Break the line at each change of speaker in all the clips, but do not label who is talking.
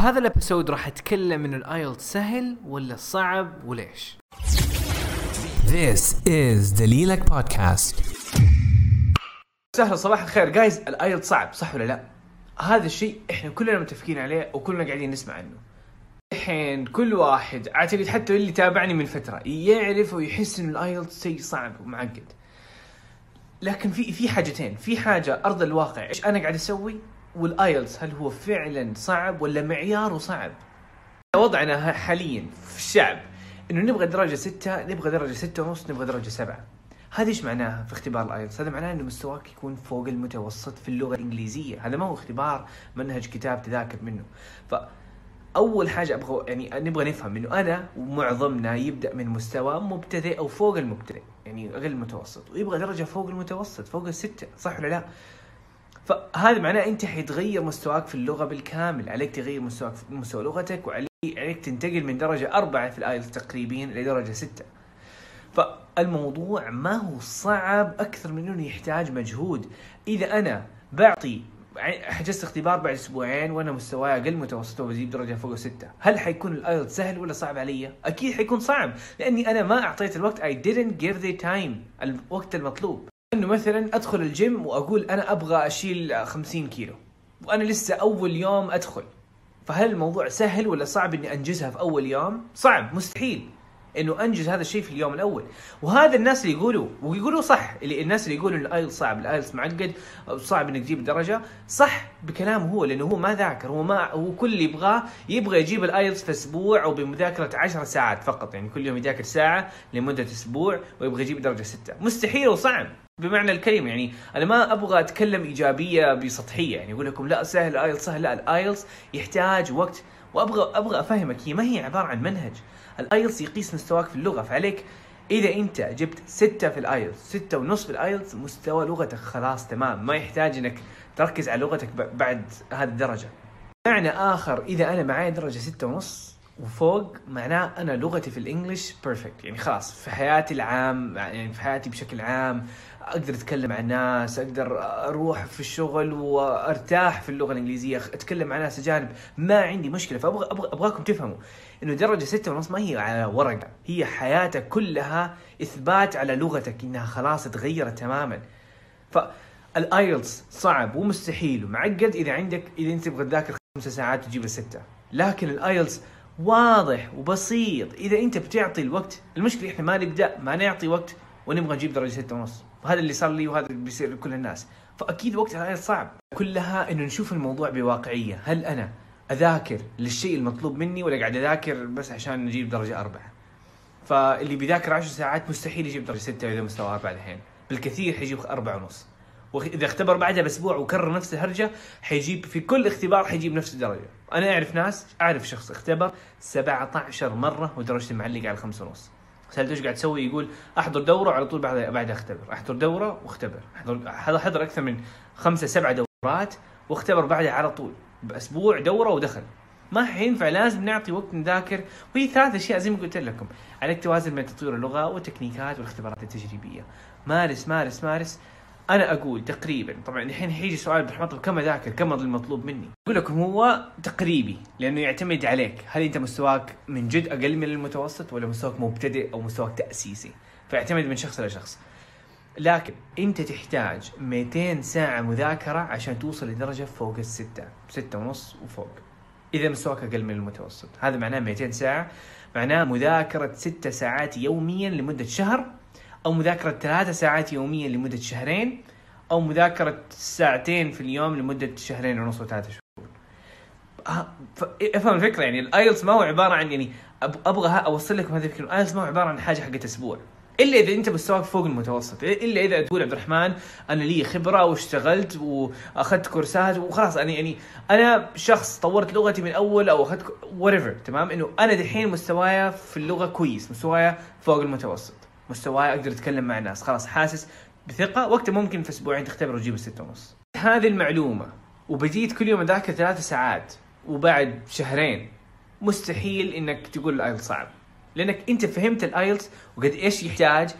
في هذا ال episode راح أتكلم من ال IELTS سهل ولا صعب وليش؟
This is دليلك بودكاست
سهل صباح الخير. guys ال IELTS صعب صح ولا لا؟ هذا الشيء إحنا كلنا متفقين عليه وكلنا قاعدين نسمع عنه. الحين كل واحد أعتقد حتى اللي تابعني من فترة يعرف ويحس إن ال IELTS شيء صعب ومعقد. لكن في في حاجتين في حاجة أرض الواقع إيش أنا قاعد أسوي؟ وال IELTS هل هو فعلا صعب ولا معياره صعب وضعنا حاليا في الشعب إنه نبغى درجة ستة نبغى درجة ستة ونص نبغى درجة سبعة هذا إيش معناها في اختبار ال IELTS؟ هذا معناه إنه مستواك يكون فوق المتوسط في اللغة الإنجليزية، هذا ما هو اختبار منهج كتاب تذاكر منه. ف اول حاجة أبغى يعني نبغى نفهم إنه أنا ومعظمنا يبدأ من مستوى مبتدئ أو فوق المبتدئ، يعني أقل المتوسط، ويبغى درجة فوق المتوسط، فوق الستة، صح ولا لا؟ فهذا معناه أنت حيتغير مستواك في اللغة بالكامل، عليك تغير مستواك في مستوى لغتك وعليك عليك تنتقل من درجة أربعة في ال IELTS تقريبا لدرجه ستة. فالموضوع ما هو صعب أكثر من إنه يحتاج مجهود. إذا أنا بعطي حجزت اختبار بعد أسبوعين وأنا مستواي أقل متوسط وبجيب درجة فوق ستة هل حيكون ال IELTS سهل ولا صعب علي؟ أكيد حيكون صعب لأني أنا ما أعطيت الوقت. I didn't give the time الوقت المطلوب. إنه مثلا أدخل الجيم وأقول أنا أبغى أشيل 50 كيلو وأنا لسه أول يوم أدخل. فهل الموضوع سهل ولا صعب إني أنجزها في أول يوم؟ صعب مستحيل. إنه أنجز هذا الشيء في اليوم الأول. وهذا الناس اللي يقولوا ويقولوا صح اللي الناس اللي يقولوا ال IELTS صعب ال IELTS معقد صعب إنك تجيب درجه صح بكلامه هو لأنه هو ما ذاكر هو ما هو كل اللي يبغاه يبغى يجيب ال IELTS في أسبوع أو بمذاكره 10 ساعات فقط يعني كل يوم يذاكر ساعة لمدة أسبوع ويبغى يجيب درجة 6 مستحيل وصعب بمعنى الكلمة يعني أنا ما أبغى أتكلم إيجابية بسطحية يعني أقول لكم لا سهل ال IELTS سهل لا ال IELTS يحتاج وقت وأبغى أبغى أفهمك هي ما هي عبارة عن منهج. ال IELTS يقيس مستواك في اللغة فعليك إذا أنت جبت ستة في ال IELTS ستة ونص في ال IELTS مستوى لغتك خلاص تمام. ما يحتاج إنك تركز على لغتك بعد هذه الدرجة. معنى آخر إذا أنا معي درجة ستة ونص وفوق معناه أنا لغتي في ال English perfect يعني خلاص في حياتي العام يعني في حياتي بشكل عام أقدر أتكلم مع الناس أقدر أروح في الشغل وأرتاح في اللغة الإنجليزية أتكلم مع ناس أجانب ما عندي مشكلة. فابغى أبغى أبغاكم تفهموا إنه درجة ستة ونص ما هي على ورقة هي حياتك كلها إثبات على لغتك إنها خلاص تغيرت تماما. فال IELTS صعب ومستحيل ومعقد إذا عندك إذا أنت تبغى تذاكر خمسة ساعات وتجيب الستة لكن ال IELTS واضح وبسيط. إذا أنت بتعطي الوقت المشكلة إحنا ما نبدا ما نعطي وقت ونبغى نجيب درجة ستة ونص. وهذا اللي صار لي وهذا اللي بيصير لكل الناس. فأكيد وقت الايلتس صعب. كلها إنه نشوف الموضوع بواقعية. هل أنا أذاكر للشيء المطلوب مني ولا قاعد أذاكر بس عشان نجيب درجة أربعة؟ فاللي بيذاكر عشر ساعات مستحيل يجيب درجة ستة اذا مستوى أربعة الحين. بالكثير حيجيب أربعة ونص. واذا اختبر بعدها بأسبوع وكرر نفس الهرجة حيجيب في كل اختبار حيجيب نفس الدرجة. أنا أعرف ناس أعرف شخص اختبر 17 مرة ودرجته معلقة على خمسة ونص. سألته إيش قاعد تسوي؟ يقول أحضر دورة وعلى طول بعدها بعدها اختبر. أحضر دورة واختبر. أحضر حضر أكثر من خمسة سبعة دورات واختبر بعدها على طول. بأسبوع دورة ودخل. ما حينفع لازم نعطي وقت نذاكر. وهي ثلاث أشياء زي ما قلت لكم. عليك توازن بين تطوير اللغة والتكنيكات والاختبارات التجريبية. مارس مارس مارس. أنا أقول تقريبا طبعا الحين حيجي سؤال عبد الرحمن كم أذاكر؟ كم المطلوب مني؟ أقول لكم هو تقريبي لأنه يعتمد عليك هل أنت مستواك من جد أقل من المتوسط ولا مستواك مبتدئ أو مستواك تأسيسي؟ فيعتمد من شخص لشخص لكن أنت تحتاج 200 ساعة مذاكرة عشان توصل لدرجة فوق الستة ستة ونص وفوق إذا مستواك أقل من المتوسط. هذا معناه 200 ساعة معناه مذاكرة ستة ساعات يوميا لمدة شهر أو مذاكرة ثلاثة ساعات يوميا لمدة شهرين أو مذاكرة ساعتين في اليوم لمدة شهرين ونص وثلاثة شهور. افهم الفكرة يعني. الآيلتس ما هو عبارة عن يعني أبغى أوصل لكم هذه الفكرة ال IELTS ما هو عبارة عن حاجة حقت أسبوع. إلا إذا أنت مستواك فوق المتوسط. إلا إذا تقول عبد الرحمن أنا لي خبرة واشتغلت وأخذت كورسات وخلاص. أنا يعني أنا شخص طورت لغتي من أول أو أخذت وريفر تمام؟ إنه أنا دحين مستوايا في اللغة كويس مستوايا فوق المتوسط. مستواي أقدر أتكلم مع الناس خلاص حاسس بثقة. وقتها ممكن في أسبوعين تختبر وتجيب الستة ونص. هذه المعلومة وبديت كل يوم أذاكر ثلاث ساعات وبعد شهرين مستحيل إنك تقول ال IELTS صعب. لأنك أنت فهمت ال IELTS وقد إيش يحتاج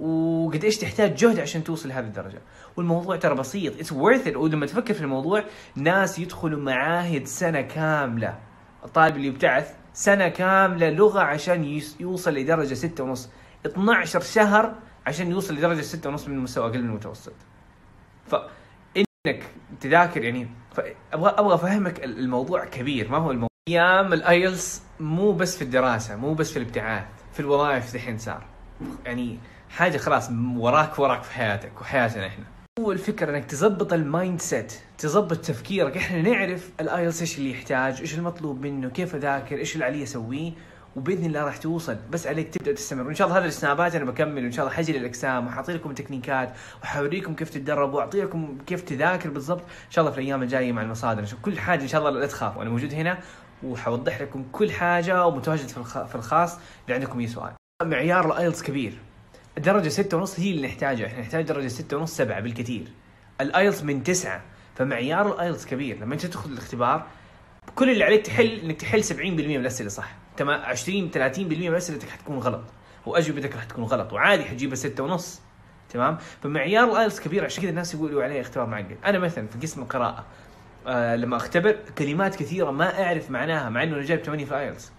وقد إيش تحتاج جهد عشان توصل لهذه الدرجة. والموضوع ترى بسيط. اتس worth it. ولما تفكر في الموضوع ناس يدخلوا معاهد سنة كاملة. الطالب اللي يبتعث سنة كاملة لغة عشان يوصل لدرجة ستة ونص. 12 شهر عشان يوصل لدرجة ستة ونص من المستوى أقل من المتوسط. فإنك تذاكر يعني أبغى أبغى أفهمك الموضوع كبير. ما هو الموضوع؟ أيام ال IELTS مو بس في الدراسة مو بس في الابتعاث في الوظائف دحين صار. يعني حاجة خلاص وراك وراك في حياتك وحياتنا إحنا هو الفكرة إنك تظبط ال mindset تظبط تفكيرك. إحنا نعرف ال IELTS إيش اللي يحتاج إيش المطلوب منه كيف أذاكر إيش اللي علي أسويه. وبإذن الله راح توصل. بس عليك تبدأ تستمر. وإن شاء الله هذا السنابات أنا بكمل. وإن شاء الله حجي للاقسام وحاعطي لكم تكنيكات. وحوريكم كيف تتدربوا وأعطي لكم كيف تذاكر بالضبط. إن شاء الله في الأيام الجاية مع المصادر. كل حاجة إن شاء الله لا تخافوا أنا موجود هنا وحوضح لكم كل حاجة ومتواجد في الخ- في الخاص اللي عندكم أي سؤال. معيار ال IELTS كبير. الدرجة ستة ونص هي اللي نحتاجها. إحنا نحتاج درجة ستة ونص سبعة بالكثير. ال IELTS من تسعة. فمعيار ال IELTS كبير. لما أنت تدخل الاختبار كل اللي عليك تحل إنك تحل 70% من الاسئله صح؟ 20 30% من اسئلتك حتكون غلط. واجوبتك راح تكون غلط. وعادي حتجيبها ستة ونص. تمام؟ فمعيار ال IELTS كبير. عشان كذا الناس يقولوا عليه اختبار معقد. أنا مثلا في قسم القراءة آه لما أختبر كلمات كثيرة ما أعرف معناها مع إنه أنا جايب 8 في ال IELTS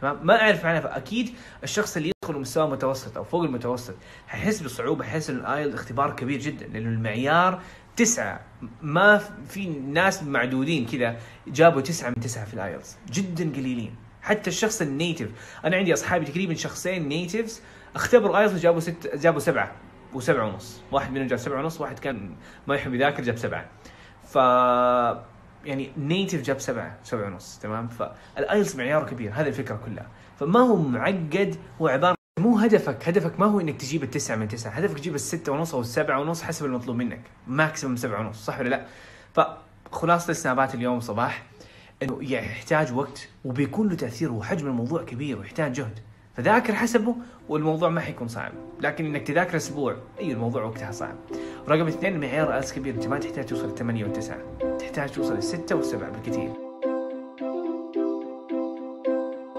تمام؟ ما أعرف معناها. فأكيد الشخص اللي يدخل مستوى متوسط أو فوق المتوسط حيحس بالصعوبه حيحس ان ال IELTS اختبار كبير جدا لأنه المعيار تسعة. ما في ناس معدودين كذا جابوا تسعة من تسعة في ال IELTS جدا قليلين. حتى الشخص ال native أنا عندي أصحابي تقريبا شخصين natives اختبروا IELTS وجابوا ست جابوا سبعة وسبعة ونص. واحد منهم جاب سبعة ونص واحد كان ما يحب يذاكر جاب سبعة. ف يعني native جاب سبعة سبعة ونص تمام؟ فال IELTS معياره كبير هذه الفكرة كلها. فما هو معقد هو عبارة مو هدفك هدفك ما هو إنك تجيب التسعة من تسعة. هدفك تجيب الستة ونص أو السبعة ونص حسب المطلوب منك. maximum سبعة ونص صح ولا لا؟ فخلاصة السنابات اليوم صباح. إنه يحتاج وقت وبيكون له تأثير وحجم الموضوع كبير ويحتاج جهد. فذاكر حسبه والموضوع ما حيكون صعب. لكن إنك تذاكر أسبوع أي الموضوع وقتها صعب. رقم اثنين معيار آلس كبير أنت ما تحتاج توصل الثمانية والتسعة. تحتاج توصل الستة والسبعة بالكثير.